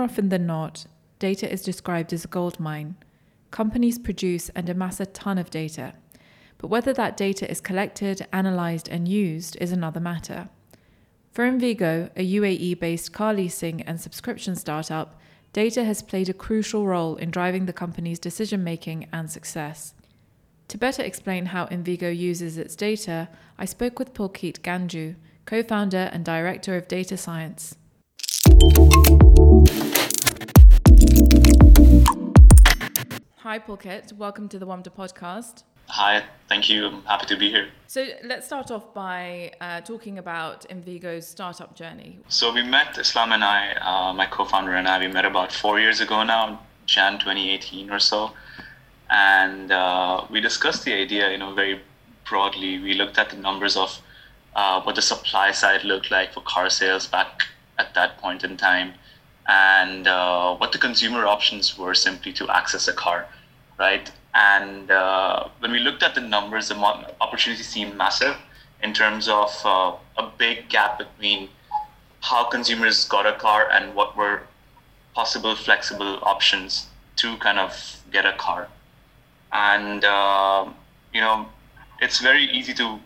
more often than not, data is described as a gold mine. Companies produce and amass a ton of data. But whether that data is collected, analysed, and used is another matter. For Invygo, a UAE based car leasing and subscription startup, data has played a crucial role in driving the company's decision making and success. To better explain how Invygo uses its data, I spoke with Pulkit Ganjoo, co founder and director of data science. Hi, Pulkit. Welcome to the WAMDA podcast. Hi, thank you. I'm happy to be here. So let's start off by uh, talking about Invygo's startup journey. So we met, Islam and I, uh, my co-founder and I, we met about four years ago now, Jan 2018 or so and uh, we discussed the idea, you know, very broadly. We looked at the numbers of uh, what the supply side looked like for car sales back at that point in time, and uh, what the consumer options were simply to access a car, right? And uh, when we looked at the numbers, the opportunity seemed massive in terms of uh, a big gap between how consumers got a car and what were possible flexible options to kind of get a car and uh, you know it's very easy to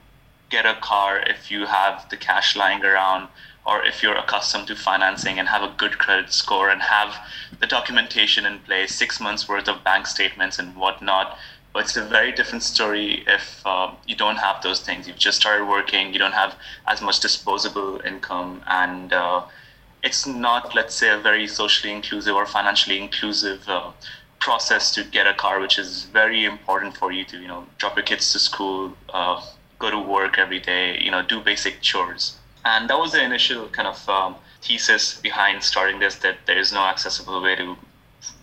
get a car if you have the cash lying around or if you're accustomed to financing and have a good credit score and have the documentation in place six months worth of bank statements and whatnot but it's a very different story if uh, you don't have those things you've just started working you don't have as much disposable income and uh, it's not let's say a very socially inclusive or financially inclusive uh, process to get a car, which is very important for you to, you know, drop your kids to school, uh, go to work every day, you know, do basic chores. And that was the initial kind of um, thesis behind starting this that there is no accessible way to,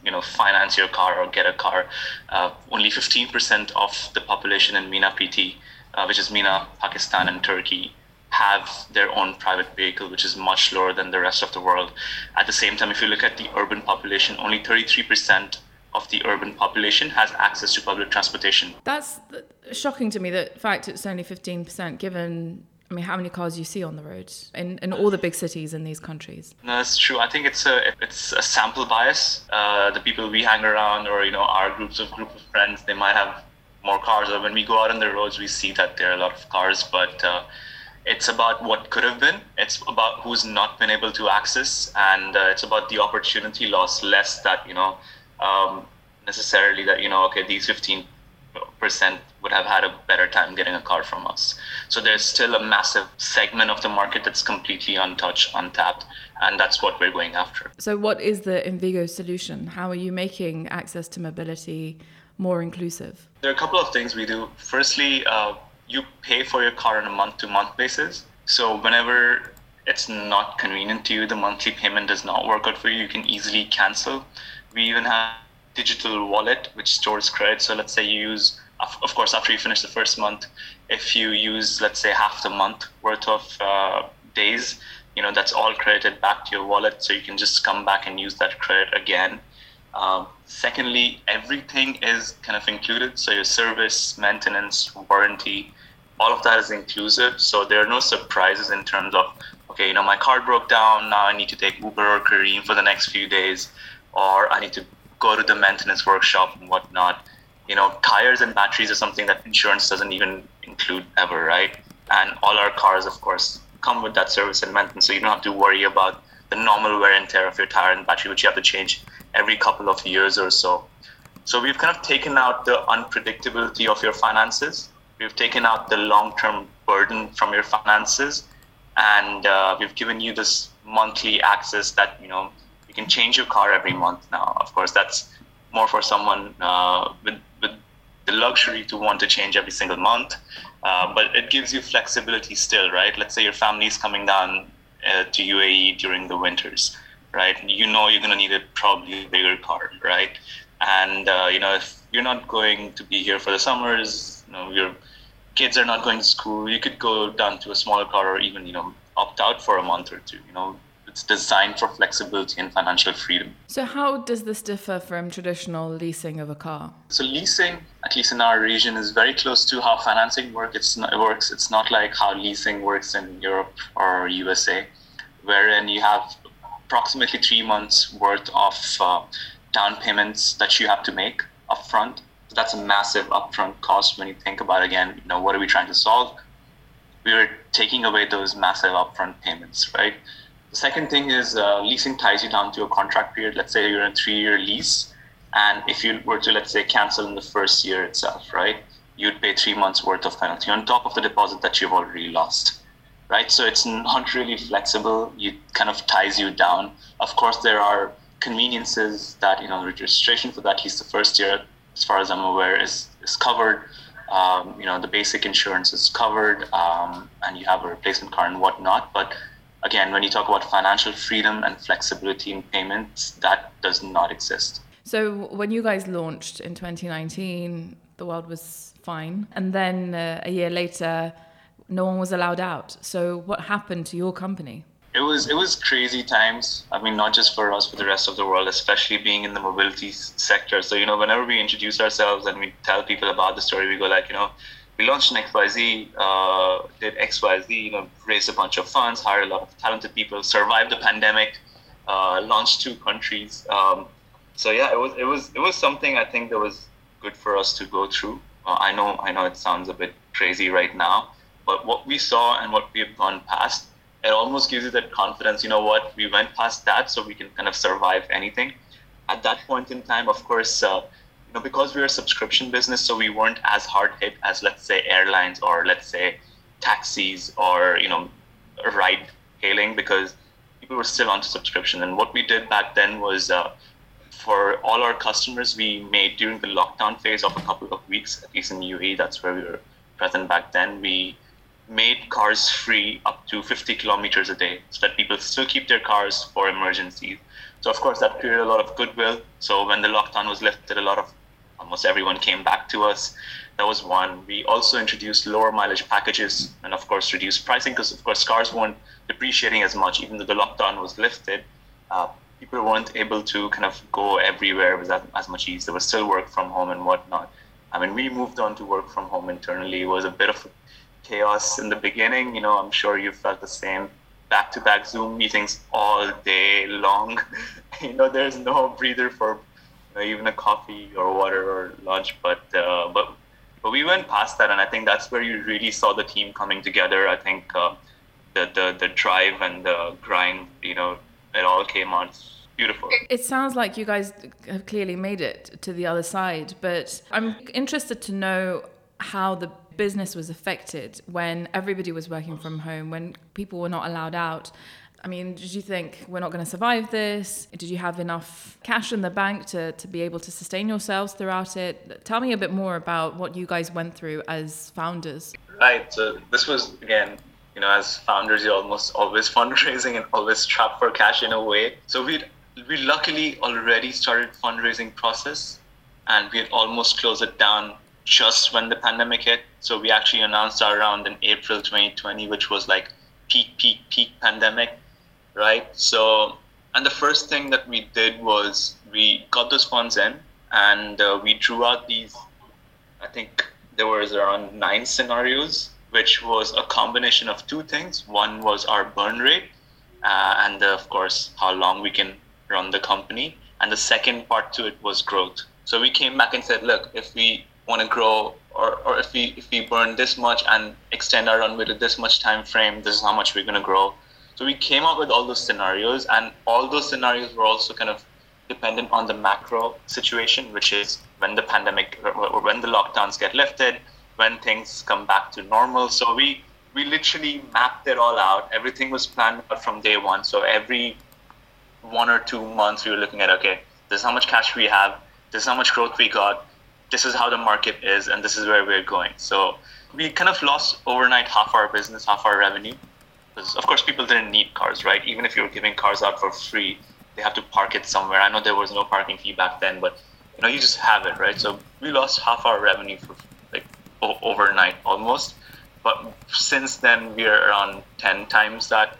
you know, finance your car or get a car. Uh, only 15% of the population in MENA PT, uh, which is MENA, Pakistan, and Turkey, have their own private vehicle, which is much lower than the rest of the world. At the same time, if you look at the urban population, only 33% of the urban population has access to public transportation. That's shocking to me. The fact it's only 15%, given I mean, how many cars do you see on the road in, in all the big cities in these countries? No, that's true. I think it's a it's a sample bias. Uh, the people we hang around, or you know, our groups of group of friends, they might have more cars. Or when we go out on the roads, we see that there are a lot of cars. But uh, it's about what could have been. It's about who's not been able to access, and uh, it's about the opportunity loss, less that you know um, necessarily that you know okay these 15 percent would have had a better time getting a car from us. So there's still a massive segment of the market that's completely untouched untapped and that's what we're going after. So what is the Invygo solution? How are you making access to mobility more inclusive? There are a couple of things we do. Firstly uh, you pay for your car on a month to month basis. So whenever it's not convenient to you the monthly payment does not work out for you you can easily cancel. We even have digital wallet which stores credit. So let's say you use, of course, after you finish the first month, if you use, let's say, half the month worth of uh, days, you know, that's all credited back to your wallet. So you can just come back and use that credit again. Um, secondly, everything is kind of included. So your service, maintenance, warranty, all of that is inclusive. So there are no surprises in terms of, okay, you know, my car broke down. Now I need to take Uber or Careem for the next few days or I need to go to the maintenance workshop and whatnot. You know, tires and batteries are something that insurance doesn't even include ever, right? And all our cars, of course, come with that service and maintenance, so you don't have to worry about the normal wear and tear of your tire and battery, which you have to change every couple of years or so. So we've kind of taken out the unpredictability of your finances. We've taken out the long-term burden from your finances, and uh, we've given you this monthly access that you know you can change your car every month now. Of course, that's more for someone uh, with, with the luxury to want to change every single month. Uh, but it gives you flexibility still, right? Let's say your family is coming down uh, to UAE during the winters, right? You know you're going to need a probably bigger car, right? And uh, you know if you're not going to be here for the summers, you know your kids are not going to school, you could go down to a smaller car or even you know opt out for a month or two. You know it's designed for flexibility and financial freedom. So, how does this differ from traditional leasing of a car? So, leasing, at least in our region, is very close to how financing work. It's not, it works. It's not like how leasing works in Europe or USA, wherein you have approximately three months worth of uh, down payments that you have to make upfront. So that's a massive upfront cost when you think about again, you know, what are we trying to solve? We are taking away those massive upfront payments, right? The second thing is uh, leasing ties you down to a contract period. Let's say you're in a three-year lease, and if you were to let's say cancel in the first year itself, right, you'd pay three months worth of penalty on top of the deposit that you've already lost right? So it's not really flexible. It kind of ties you down. Of course, there are conveniences that you know registration for that. He's the first year, as far as I'm aware, is is covered. Um, you know, the basic insurance is covered, um, and you have a replacement car and whatnot. But again, when you talk about financial freedom and flexibility in payments, that does not exist. So when you guys launched in 2019, the world was fine, and then uh, a year later no one was allowed out. So what happened to your company? It was it was crazy times. I mean, not just for us, but the rest of the world, especially being in the mobility sector. So you know, whenever we introduce ourselves and we tell people about the story, we go like, you know, we launched an XYZ, uh, did XYZ, you know, raised a bunch of funds, hired a lot of talented people, survived the pandemic, uh, launched two countries. Um, so yeah, it was it was it was something I think that was good for us to go through. Uh, I know I know it sounds a bit crazy right now, but what we saw and what we have gone past, it almost gives you that confidence. You know what? We went past that, so we can kind of survive anything. At that point in time, of course, uh, you know, because we're a subscription business, so we weren't as hard hit as let's say airlines or let's say taxis or you know ride hailing because people were still onto subscription. And what we did back then was. Uh, for all our customers, we made during the lockdown phase of a couple of weeks, at least in UAE, that's where we were present back then. We made cars free up to 50 kilometers a day so that people still keep their cars for emergencies. So, of course, that created a lot of goodwill. So, when the lockdown was lifted, a lot of almost everyone came back to us. That was one. We also introduced lower mileage packages and, of course, reduced pricing because, of course, cars weren't depreciating as much, even though the lockdown was lifted. Uh, people weren't able to kind of go everywhere with as, as much ease. There was still work from home and whatnot. I mean, we moved on to work from home internally. It was a bit of chaos in the beginning. You know, I'm sure you felt the same. Back to back Zoom meetings all day long. you know, there's no breather for know, even a coffee or water or lunch. But uh, but but we went past that, and I think that's where you really saw the team coming together. I think uh, the, the the drive and the grind, you know, it all came out beautiful. It sounds like you guys have clearly made it to the other side, but I'm interested to know how the business was affected when everybody was working from home, when people were not allowed out. I mean, did you think we're not going to survive this? Did you have enough cash in the bank to, to be able to sustain yourselves throughout it? Tell me a bit more about what you guys went through as founders. Right. So, this was, again, you know, as founders, you're almost always fundraising and always trapped for cash in a way. So, we we luckily already started fundraising process and we had almost closed it down just when the pandemic hit. So we actually announced our round in April 2020, which was like peak, peak, peak pandemic, right? So, and the first thing that we did was we got those funds in and uh, we drew out these, I think there was around nine scenarios, which was a combination of two things. One was our burn rate, uh, and uh, of course, how long we can run the company. And the second part to it was growth. So we came back and said, look, if we want to grow or, or if we if we burn this much and extend our runway to this much time frame this is how much we're going to grow so we came up with all those scenarios and all those scenarios were also kind of dependent on the macro situation which is when the pandemic or when the lockdowns get lifted when things come back to normal so we we literally mapped it all out everything was planned out from day one so every one or two months we were looking at okay this is how much cash we have this is how much growth we got this is how the market is and this is where we're going. So we kind of lost overnight half our business, half our revenue. Because of course people didn't need cars, right? Even if you were giving cars out for free, they have to park it somewhere. I know there was no parking fee back then, but you know you just have it, right? So we lost half our revenue for like o- overnight almost. But since then we're around ten times that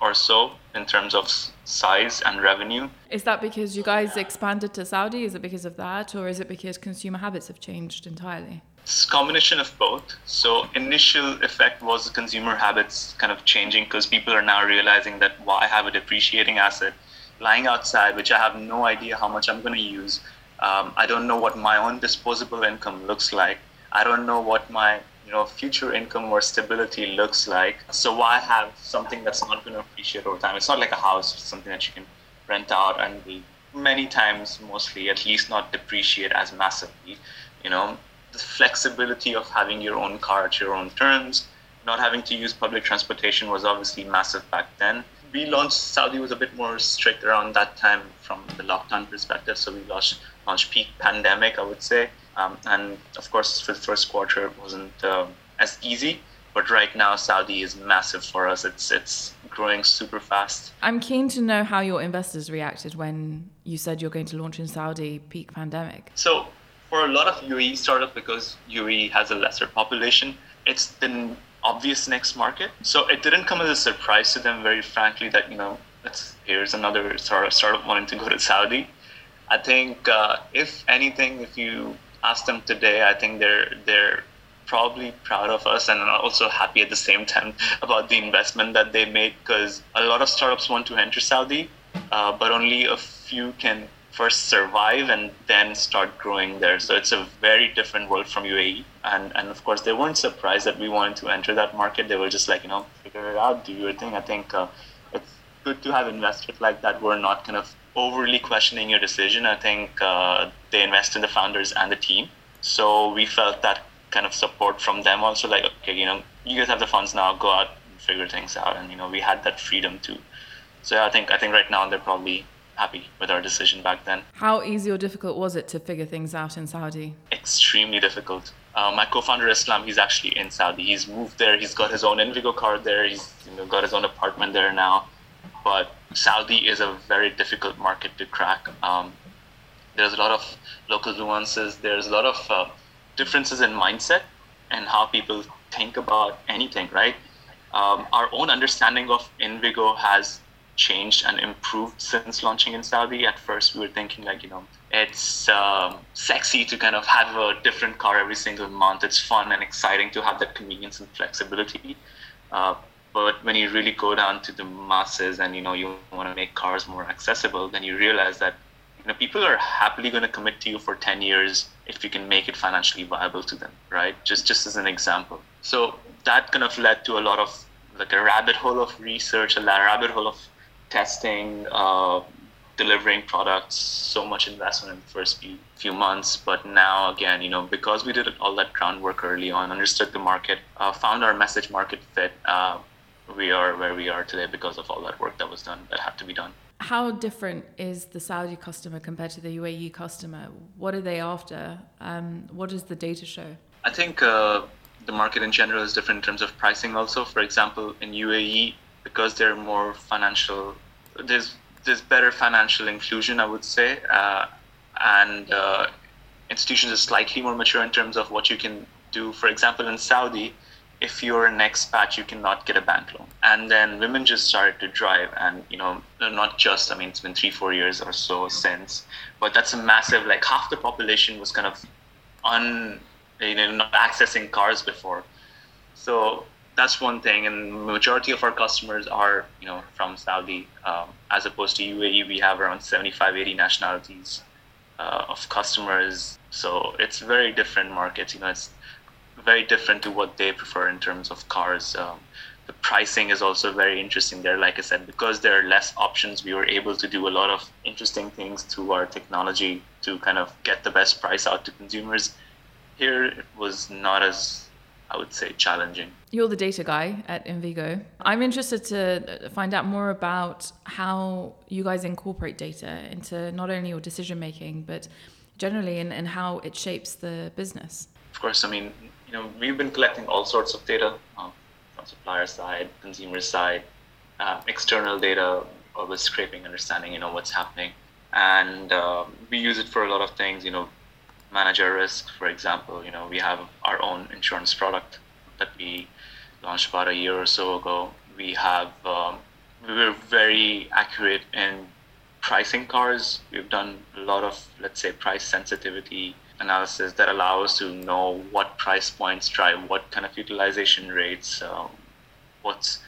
or so in terms of size and revenue. Is that because you guys expanded to Saudi? Is it because of that, or is it because consumer habits have changed entirely? It's a combination of both. So initial effect was the consumer habits kind of changing because people are now realizing that why have a depreciating asset lying outside, which I have no idea how much I'm going to use. Um, I don't know what my own disposable income looks like. I don't know what my you know future income or stability looks like. So why have something that's not going to appreciate over time? It's not like a house, it's something that you can rent out and many times mostly at least not depreciate as massively. You know, the flexibility of having your own car at your own terms, not having to use public transportation was obviously massive back then. We launched Saudi was a bit more strict around that time from the lockdown perspective. So we launched launched peak pandemic, I would say, um, and of course for the first quarter it wasn't uh, as easy. But right now Saudi is massive for us. It's it's growing super fast. I'm keen to know how your investors reacted when you said you're going to launch in Saudi peak pandemic. So for a lot of UAE startups, because UAE has a lesser population, it's the obvious next market. So it didn't come as a surprise to them, very frankly, that you know, here's another sort startup wanting to go to Saudi. I think uh, if anything, if you ask them today, I think they're they're probably proud of us and also happy at the same time about the investment that they made because a lot of startups want to enter Saudi, uh, but only a few can first survive and then start growing there. So it's a very different world from UAE. And, and of course, they weren't surprised that we wanted to enter that market. They were just like, you know, figure it out, do your thing. I think uh, it's good to have investors like that who are not kind of overly questioning your decision. I think uh, they invest in the founders and the team. So we felt that kind of support from them also like, okay, you know, you guys have the funds now, go out and figure things out. And, you know, we had that freedom too. So yeah, I think I think right now they're probably happy with our decision back then. How easy or difficult was it to figure things out in Saudi? Extremely difficult. Uh, my co-founder Islam, he's actually in Saudi. He's moved there. He's got his own Invygo card there. He's you know, got his own apartment there now. But Saudi is a very difficult market to crack. Um, there's a lot of local nuances. There's a lot of uh, differences in mindset and how people think about anything. Right. Um, our own understanding of Invygo has changed and improved since launching in Saudi. At first, we were thinking like, you know, it's um, sexy to kind of have a different car every single month. It's fun and exciting to have that convenience and flexibility. Uh, but when you really go down to the masses and you know you want to make cars more accessible, then you realize that you know people are happily going to commit to you for 10 years if you can make it financially viable to them, right? Just just as an example. So that kind of led to a lot of like a rabbit hole of research, a rabbit hole of testing, uh, delivering products, so much investment in the first few, few months. But now, again, you know, because we did all that groundwork early on, understood the market, uh, found our message market fit, uh, we are where we are today because of all that work that was done, that had to be done. How different is the Saudi customer compared to the UAE customer? What are they after? Um, what does the data show? I think uh, the market in general is different in terms of pricing also. For example, in UAE, because they're more financial there's there's better financial inclusion i would say uh, and uh, institutions are slightly more mature in terms of what you can do. For example in saudi if you're an expat you cannot get a bank loan. And then women just started to drive and you know not just i mean it's been three four years or so since but that's a massive like half the population was kind of un you know not accessing cars before. So that's one thing and majority of our customers are you know from saudi um, as opposed to uae we have around 75 80 nationalities uh, of customers. So it's very different markets you know it's very different to what they prefer in terms of cars um, the pricing is also very interesting there like i said because there are less options we were able to do a lot of interesting things through our technology to kind of get the best price out to consumers. Here it was not as I would say, challenging. You're the data guy at Invygo. I'm interested to find out more about how you guys incorporate data into not only your decision making, but generally in, in how it shapes the business. Of course, I mean, you know, we've been collecting all sorts of data um, from supplier side, consumer side, uh, external data, always scraping, understanding, you know, what's happening. And uh, we use it for a lot of things, you know, manage our risk. For example, you know, we have our own insurance product that we launched about a year or so ago. We have um, we were very accurate in pricing cars. We've done a lot of let's say price sensitivity analysis that allow us to know what price points drive what kind of utilization rates, um, what's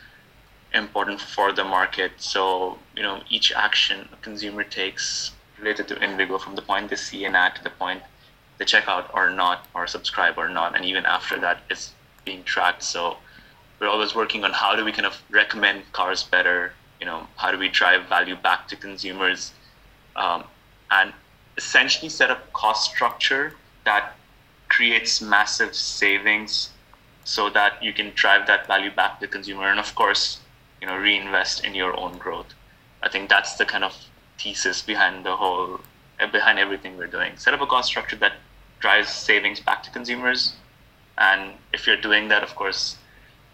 important for the market. So, you know, each action a consumer takes related to Invygo from the point they see an ad to the point they check out or not, or subscribe or not. And even after that, it's being tracked. So we're always working on how do we kind of recommend cars better, you know, how do we drive value back to consumers um, and essentially set up cost structure that creates massive savings so that you can drive that value back to the consumer and of course you know reinvest in your own growth i think that's the kind of thesis behind the whole behind everything we're doing. Set up a cost structure that drives savings back to consumers. And if you're doing that of course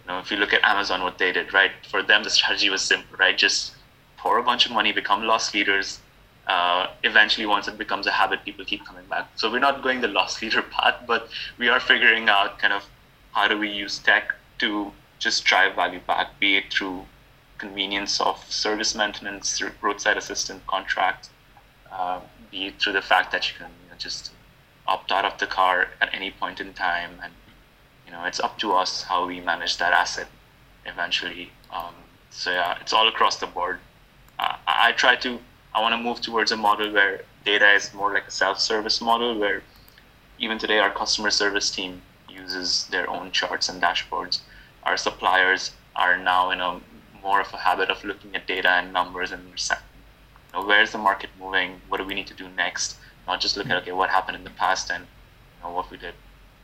you know if you look at amazon what they did right for them the strategy was simple right? Just pour a bunch of money become loss leaders. Uh, eventually once it becomes a habit people keep coming back. So we're not going the loss leader path but we are figuring out kind of how do we use tech to just drive value back be it through convenience of service maintenance roadside assistant contract uh, be through the fact that you can you know, just opt out of the car at any point in time and you know it's up to us how we manage that asset eventually um, so yeah it's all across the board uh, I try to I want to move towards a model where data is more like a self-service model where even today our customer service team uses their own charts and dashboards. Our suppliers are now in a more of a habit of looking at data and numbers and you know, where's the market moving? What do we need to do next? Not just look at okay what happened in the past and you know, what we did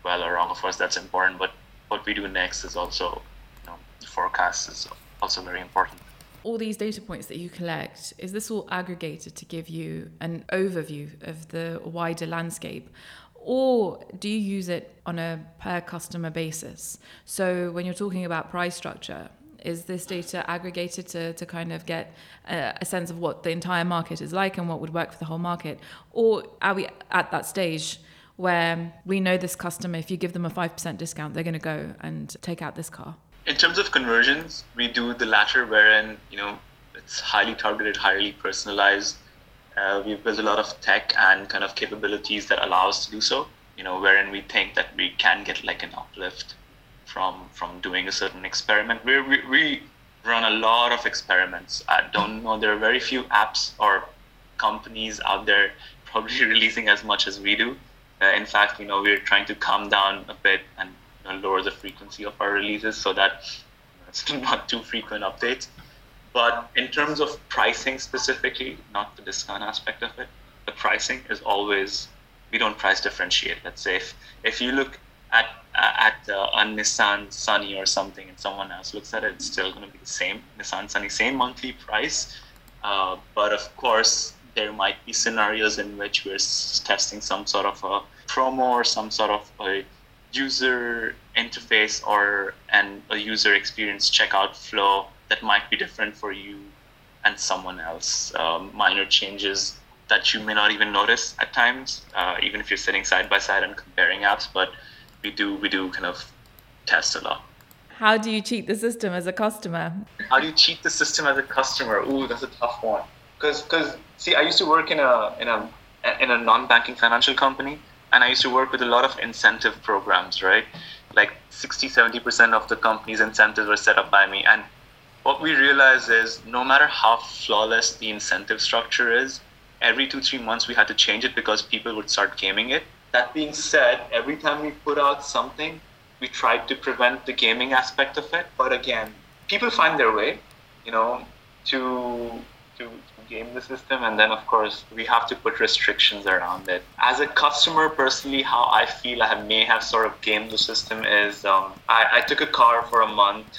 well or wrong. Of course, that's important, but what we do next is also you know, the forecast is also very important all these data points that you collect, is this all aggregated to give you an overview of the wider landscape? Or do you use it on a per customer basis? So when you're talking about price structure, is this data aggregated to, to kind of get a, a, sense of what the entire market is like and what would work for the whole market? Or are we at that stage where we know this customer, if you give them a 5% discount, they're going to go and take out this car? in terms of conversions, we do the latter, wherein you know it's highly targeted, highly personalized. Uh, we've built a lot of tech and kind of capabilities that allow us to do so. You know, wherein we think that we can get like an uplift from from doing a certain experiment. We we, we run a lot of experiments. I don't know. There are very few apps or companies out there probably releasing as much as we do. Uh, in fact, you know, we're trying to calm down a bit and know, lower the frequency of our releases so that it's not too frequent updates. But in terms of pricing specifically, not the discount aspect of it, the pricing is always we don't price differentiate. Let's say if, if you look at at uh, a Nissan Sunny or something, and someone else looks at it, it's still going to be the same Nissan Sunny, same monthly price. Uh, but of course, there might be scenarios in which we're testing some sort of a promo or some sort of a user interface or an a user experience checkout flow that might be different for you and someone else. Um, minor changes that you may not even notice at times, uh, even if you're sitting side by side and comparing apps. But we do we do kind of test a lot. How do you cheat the system as a customer? How do you cheat the system as a customer? Ooh, that's a tough one. Because because see, I used to work in a in a in a non-banking financial company and I used to work with a lot of incentive programs, right? Like 60, 70% of the company's incentives were set up by me. And what we realized is no matter how flawless the incentive structure is, every two, three months we had to change it because people would start gaming it. That being said, every time we put out something, we tried to prevent the gaming aspect of it. But again, people find their way, you know, to to game the system. And then of course we have to put restrictions around it. As a customer personally how i feel i may have sort of gamed the system is um, I, I, took a car for a month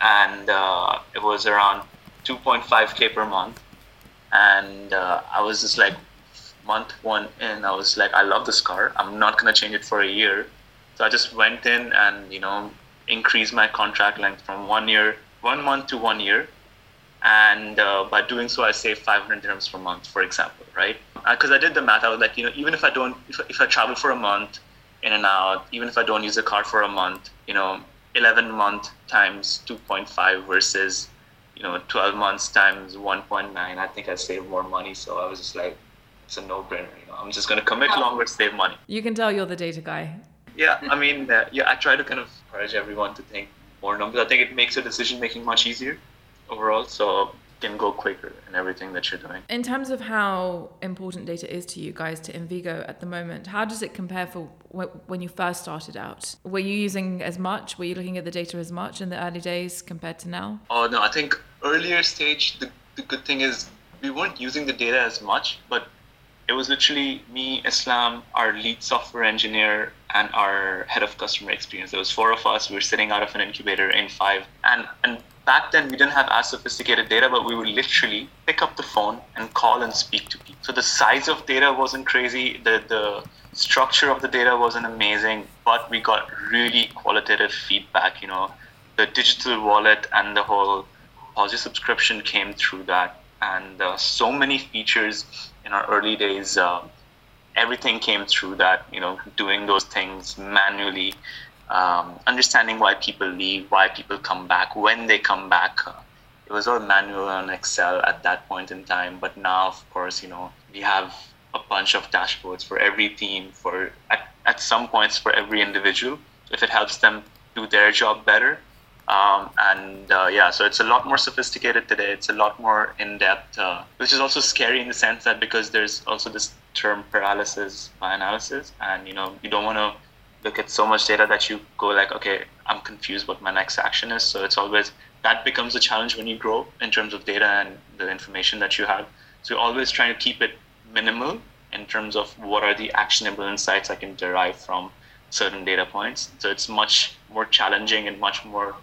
and uh, it was around 2.5k per month. And uh, i was just like month one in i was like i love this car i'm not to change it for a year so i just went in and you know increased my contract length from one year one month to one year and uh, by doing so, I save 500 dirhams per month, for example, right? Because uh, I did the math, I was like, you know, even if I don't, if, if I travel for a month in and out, even if I don't use the car for a month, you know, 11 month times 2.5 versus, you know, 12 months times 1.9, I think I save more money. So I was just like, it's a no-brainer. You know, I'm just going to commit longer, to save money. You can tell you're the data guy. Yeah, I mean, uh, yeah, I try to kind of encourage everyone to think more numbers. I think it makes your decision making much easier overall. So can go quicker in everything that you're doing. In terms of how important data is to you guys to Invygo at the moment, how does it compare for when you first started out? Were you using as much? Were you looking at the data as much in the early days compared to now? Oh no, I think earlier stage the, the good thing is we weren't using the data as much, but it was literally me, Islam, our lead software engineer, and our head of customer experience. There was four of us. We were sitting out of an incubator in5, and and back then we didn't have as sophisticated data, but we would literally pick up the phone and call and speak to people. So the size of data wasn't crazy. The the structure of the data wasn't amazing, but we got really qualitative feedback. You know, the digital wallet and the whole policy subscription came through that, and uh, so many features in our early days. Uh, everything came through that. You know, doing those things manually um, understanding why people leave, why people come back, when they come back. It was all manual on Excel at that point in time, but now, of course, you know, we have a bunch of dashboards for every team, for at, at some points for every individual, if it helps them do their job better. Um, and uh, yeah, so it's a lot more sophisticated today. It's a lot more in depth, uh, which is also scary in the sense that because there's also this term paralysis by analysis, and you know you don't want to look at so much data that you go like, okay, I'm confused what my next action is. So it's always that becomes a challenge when you grow in terms of data and the information that you have. So you're always trying to keep it minimal in terms of what are the actionable insights I can derive from certain data points. So it's much more challenging and much more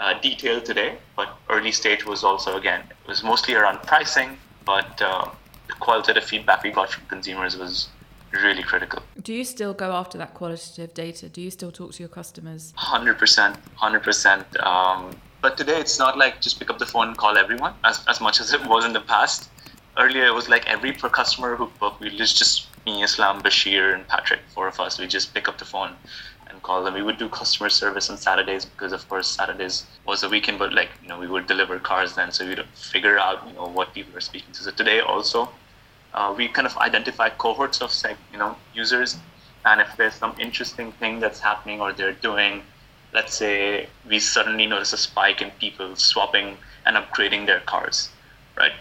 uh, detailed today. But early stage was also again it was mostly around pricing, but uh, the qualitative feedback we got from consumers was really critical. Do you still go after that qualitative data? Do you still talk to your customers? 100%, 100%. Um, but today it's not like just pick up the phone and call everyone as, as much as it was in the past. Earlier it was like every per customer who booked, we just, just me, Islam, Bashir, and Patrick, four of us, we just pick up the phone call them. We would do customer service on Saturdays because, of course, Saturdays was a weekend, but like, you know, we would deliver cars then. So we'd figure out, you know, what people are speaking to. So today also, uh, we kind of identify cohorts of you know users, and if there's some interesting thing that's happening or they're doing, let's say we suddenly notice a spike in people swapping and upgrading their cars, right?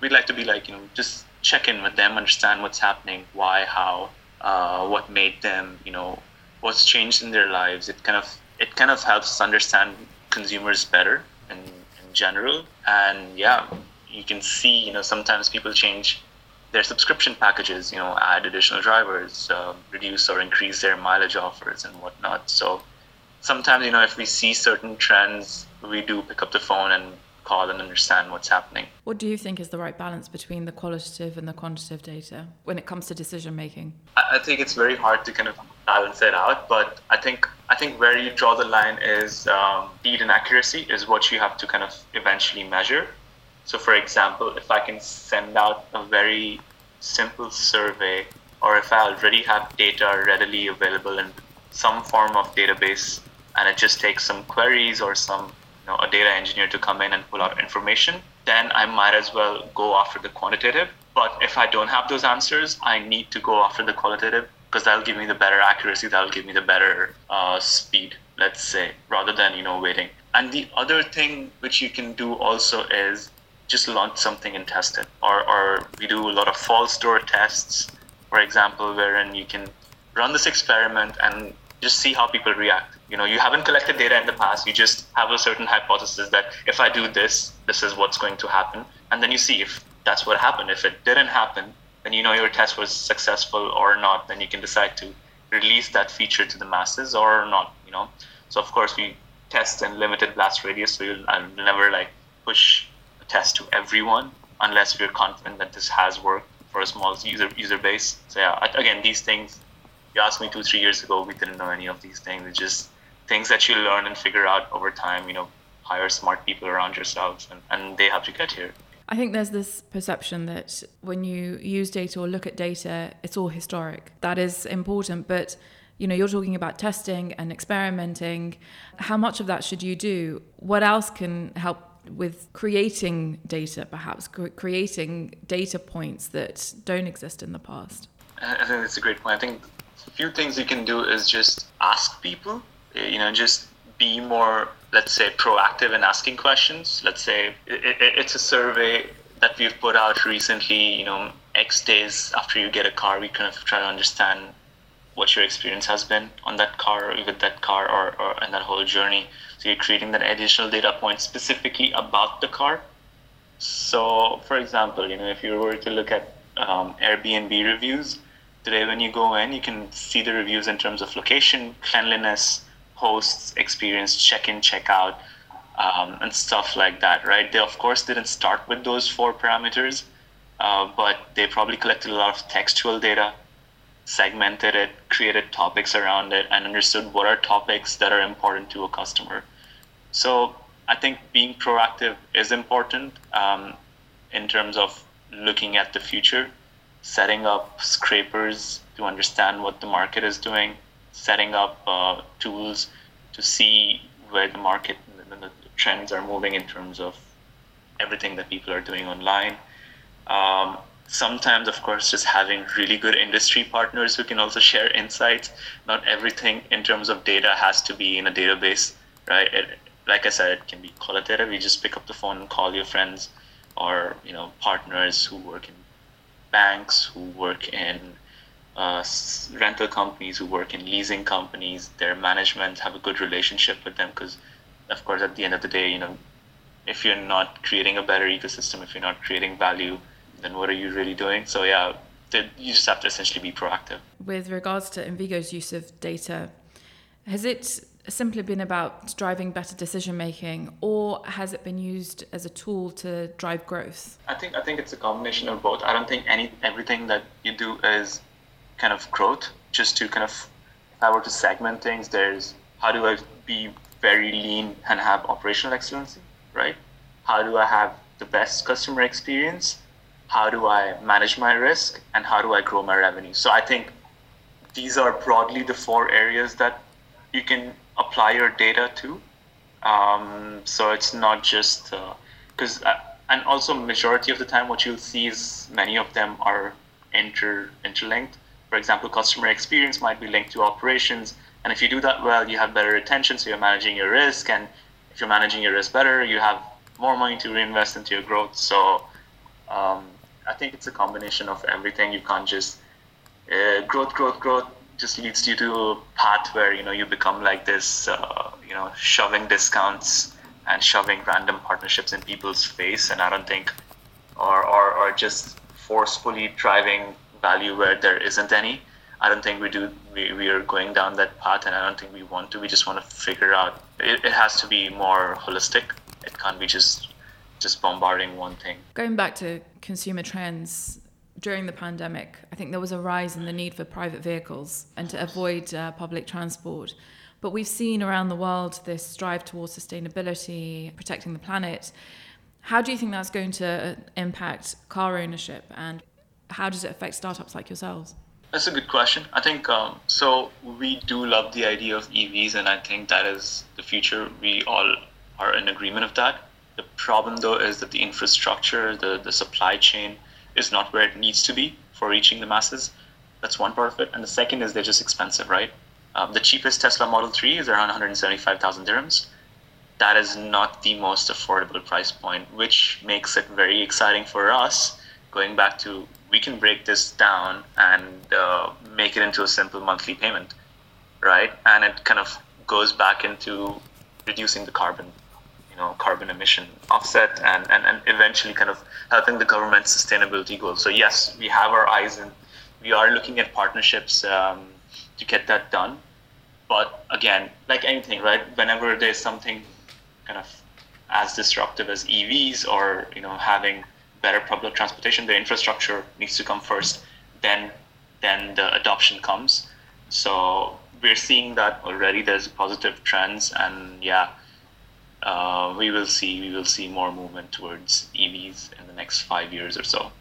We'd like to be like you know just check in with them, understand what's happening, why, how, uh, what made them, you know, what's changed in their lives. It kind of it kind of helps us understand consumers better in, in general, and yeah, you can see you know sometimes people change their subscription packages, you know, add additional drivers, uh, reduce or increase their mileage offers and whatnot. So sometimes, you know, if we see certain trends, we do pick up the phone and call and understand what's happening. What do you think is the right balance between the qualitative and the quantitative data when it comes to decision making? I think it's very hard to kind of balance it out, but I think I think where you draw the line is um, speed and accuracy is what you have to kind of eventually measure. So, for example, if I can send out a very simple survey, or if I already have data readily available in some form of database, and it just takes some queries or some you know, a data engineer to come in and pull out information, then I might as well go after the quantitative. But if I don't have those answers, I need to go after the qualitative because that'll give me the better accuracy, that'll give me the better uh, speed, let's say, rather than you know waiting. And the other thing which you can do also is just launch something and test it. Or, or we do a lot of false door tests, for example, wherein you can run this experiment and just see how people react. You know, you haven't collected data in the past. You just have a certain hypothesis that if I do this, this is what's going to happen. And then you see if that's what happened. If it didn't happen, then you know your test was successful or not. Then you can decide to release that feature to the masses or not. You know, so of course we test in limited blast radius, so you'll I'll never like push a test to everyone unless we're confident that this has worked for a small user user base. So yeah, again, these things. You asked me two, three years ago, we didn't know any of these things. It's just things that you learn and figure out over time. You know, hire smart people around yourselves, and, and they have to get here. I think there's this perception that when you use data or look at data, it's all historic. That is important, but you know, you're talking about testing and experimenting. How much of that should you do? What else can help with creating data, perhaps creating data points that don't exist in the past? I think that's a great point. I think a few things you can do is just ask people, you know, just be more, let's say, proactive in asking questions. Let's say it's a survey that we've put out recently, you know, X days after you get a car, we kind of try to understand what your experience has been on that car, with that car, or, or in that whole journey. So you're creating that additional data point specifically about the car. So, for example, you know, if you were to look at um, Airbnb reviews, today when you go in, you can see the reviews in terms of location, cleanliness, hosts, experience, check-in, check-out, um, and stuff like that, right? They of course didn't start with those four parameters, uh, but they probably collected a lot of textual data, segmented it, created topics around it, and understood what are topics that are important to a customer. So I think being proactive is important um, in terms of looking at the future, setting up scrapers to understand what the market is doing, setting up uh, tools to see where the market and the trends are moving in terms of everything that people are doing online. Um, sometimes, of course, just having really good industry partners who can also share insights. Not everything in terms of data has to be in a database, right? It, like I said, it can be qualitative. You just pick up the phone and call your friends or you know partners who work in banks, who work in uh, rental companies, who work in leasing companies. Their management have a good relationship with them because, of course, at the end of the day, you know, if you're not creating a better ecosystem, if you're not creating value then what are you really doing? So yeah, you just have to essentially be proactive. With regards to Invygo's use of data, has it simply been about driving better decision making, or has it been used as a tool to drive growth? I think I think it's a combination of both. I don't think any everything that you do is kind of growth. Just to kind of, if I were to segment things, there's how do I be very lean and have operational excellence, right? How do I have the best customer experience how do I manage my risk, and how do I grow my revenue. So I think these are broadly the four areas that you can apply your data to. Um, so it's not just because, uh, uh, and also majority of the time, what you'll see is many of them are inter interlinked. For example, customer experience might be linked to operations, and if you do that well, you have better retention, so you're managing your risk, and if you're managing your risk better, you have more money to reinvest into your growth. So um, I think it's a combination of everything. You can't just uh, growth, growth, growth just leads you to a path where you know you become like this, uh, you know, shoving discounts and shoving random partnerships in people's face. And I don't think, or or, or just forcefully driving value where there isn't any. I don't think we do. We, we are going down that path, and I don't think we want to. We just want to figure out. It, it has to be more holistic. It can't be just just bombarding one thing. Going back to consumer trends, during the pandemic, I think there was a rise in the need for private vehicles and to avoid uh, public transport. But we've seen around the world this drive towards sustainability, protecting the planet. How do you think that's going to impact car ownership and how does it affect startups like yourselves? That's a good question. I think um, so. We do love the idea of EVs, and I think that is the future. We all are in agreement of that. The problem, though, is that the infrastructure, the, the supply chain, is not where it needs to be for reaching the masses. That's one part of it. And the second is they're just expensive, right? Um, the cheapest Tesla Model 3 is around 175,000 dirhams. That is not the most affordable price point, which makes it very exciting for us. Going back to, we can break this down and uh, make it into a simple monthly payment, right? And it kind of goes back into reducing the carbon you know carbon emission offset and, and, and eventually kind of helping the government's sustainability goals. So yes, we have our eyes and we are looking at partnerships um, to get that done. But again, like anything, right? Whenever there's something kind of as disruptive as EVs or you know having better public transportation, the infrastructure needs to come first. Then then the adoption comes. So we're seeing that already. There's positive trends, and yeah, uh, we will see we will see more movement towards EVs in the next five years or so.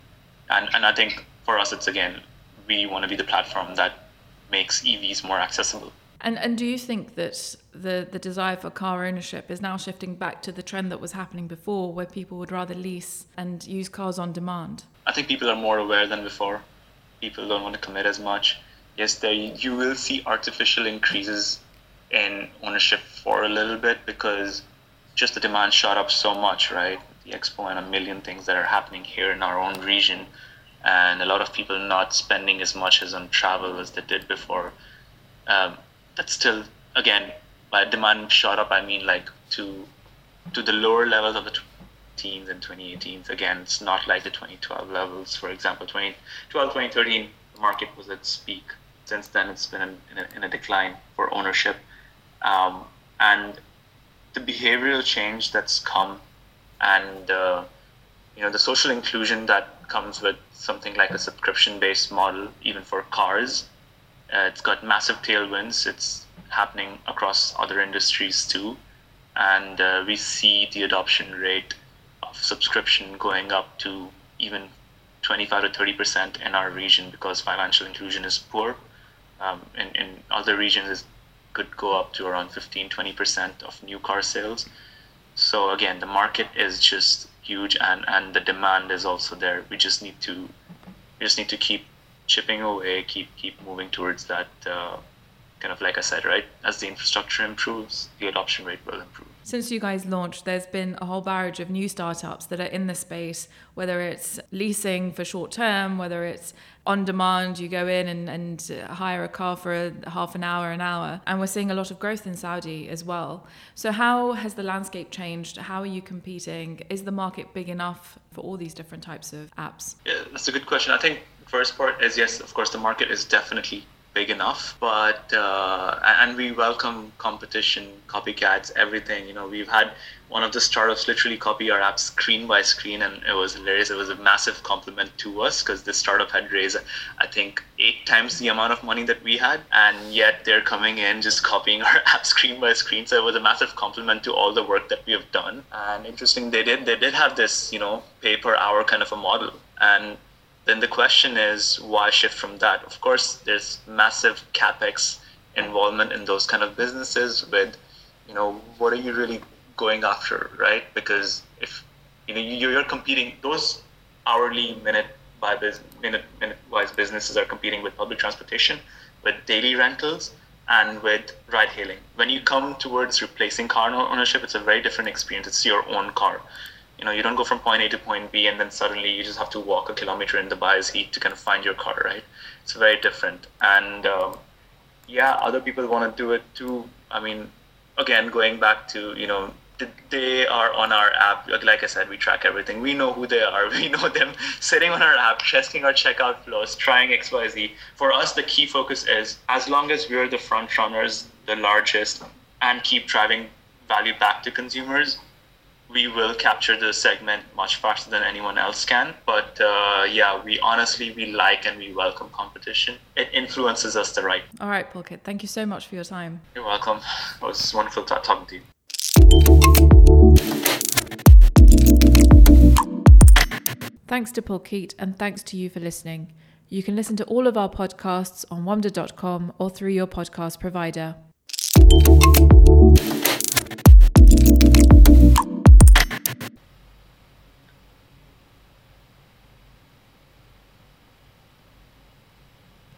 And and I think for us, it's again we want to be the platform that makes EVs more accessible. And and do you think that the the desire for car ownership is now shifting back to the trend that was happening before, where people would rather lease and use cars on demand? I think people are more aware than before. People don't want to commit as much. Yes, there you will see artificial increases in ownership for a little bit because just the demand shot up so much, right? The expo and a million things that are happening here in our own region, and a lot of people not spending as much as on travel as they did before. Um, that's still again by demand shot up I mean like to to the lower levels of the teens and 2018 again it's not like the 2012 levels for example. 2012 2013 the market was at peak. Since then it's been in, in, a, in a, decline for ownership. Um, and the behavioral change that's come and uh, you know the social inclusion that comes with something like a subscription based model even for cars uh, it's got massive tailwinds. It's happening across other industries too. And uh, we see the adoption rate of subscription going up to even 25 to 30% in our region because financial inclusion is poor. Um, in, in other regions, it could go up to around 15 20% of new car sales. So, again, the market is just huge and, and the demand is also there. We just need to we just need to keep chipping away, keep keep moving towards that. Uh, kind of like I said, right? As the infrastructure improves, the adoption rate will improve. Since you guys launched, there's been a whole barrage of new startups that are in the space, whether it's leasing for short term, whether it's on demand, you go in and, and hire a car for a half an hour, an hour. And we're seeing a lot of growth in Saudi as well. So, how has the landscape changed? How are you competing? Is the market big enough for all these different types of apps? Yeah, that's a good question. I think first part is yes, of course, the market is definitely big enough, but uh, and we welcome competition, copycats, everything. You know, we've had one of the startups literally copy our app screen by screen, and it was hilarious. It was a massive compliment to us because this startup had raised, I think, eight times the amount of money that we had, and yet they're coming in just copying our app screen by screen. So it was a massive compliment to all the work that we have done. And interesting, they did they did have this, you know, pay per hour kind of a model, and then the question is why shift from that? Of course, there's massive capex involvement in those kind of businesses. With you know, what are you really going after, right? Because if you know you're competing, those hourly minute by minute minute wise businesses are competing with public transportation, with daily rentals, and with ride hailing. When you come towards replacing car ownership, it's a very different experience. It's your own car you know you don't go from point a to point b and then suddenly you just have to walk a kilometer in the bias heat to kind of find your car right? It's very different. And um, yeah other people want to do it too. I mean again going back to you know they are on our app. Like i said we track everything. We know who they are. We know them sitting on our app testing our checkout flows trying xyz for us the key focus is as long as we're the front runners the largest and keep driving value back to consumers we will capture the segment much faster than anyone else can. But uh, yeah, we honestly we like and we welcome competition. It influences us the right. All right, Pulkit. Thank you so much for your time. You're welcome. It was wonderful talking to you. Thanks to Pulkit and thanks to you for listening. You can listen to all of our podcasts on wamda.com or through your podcast provider.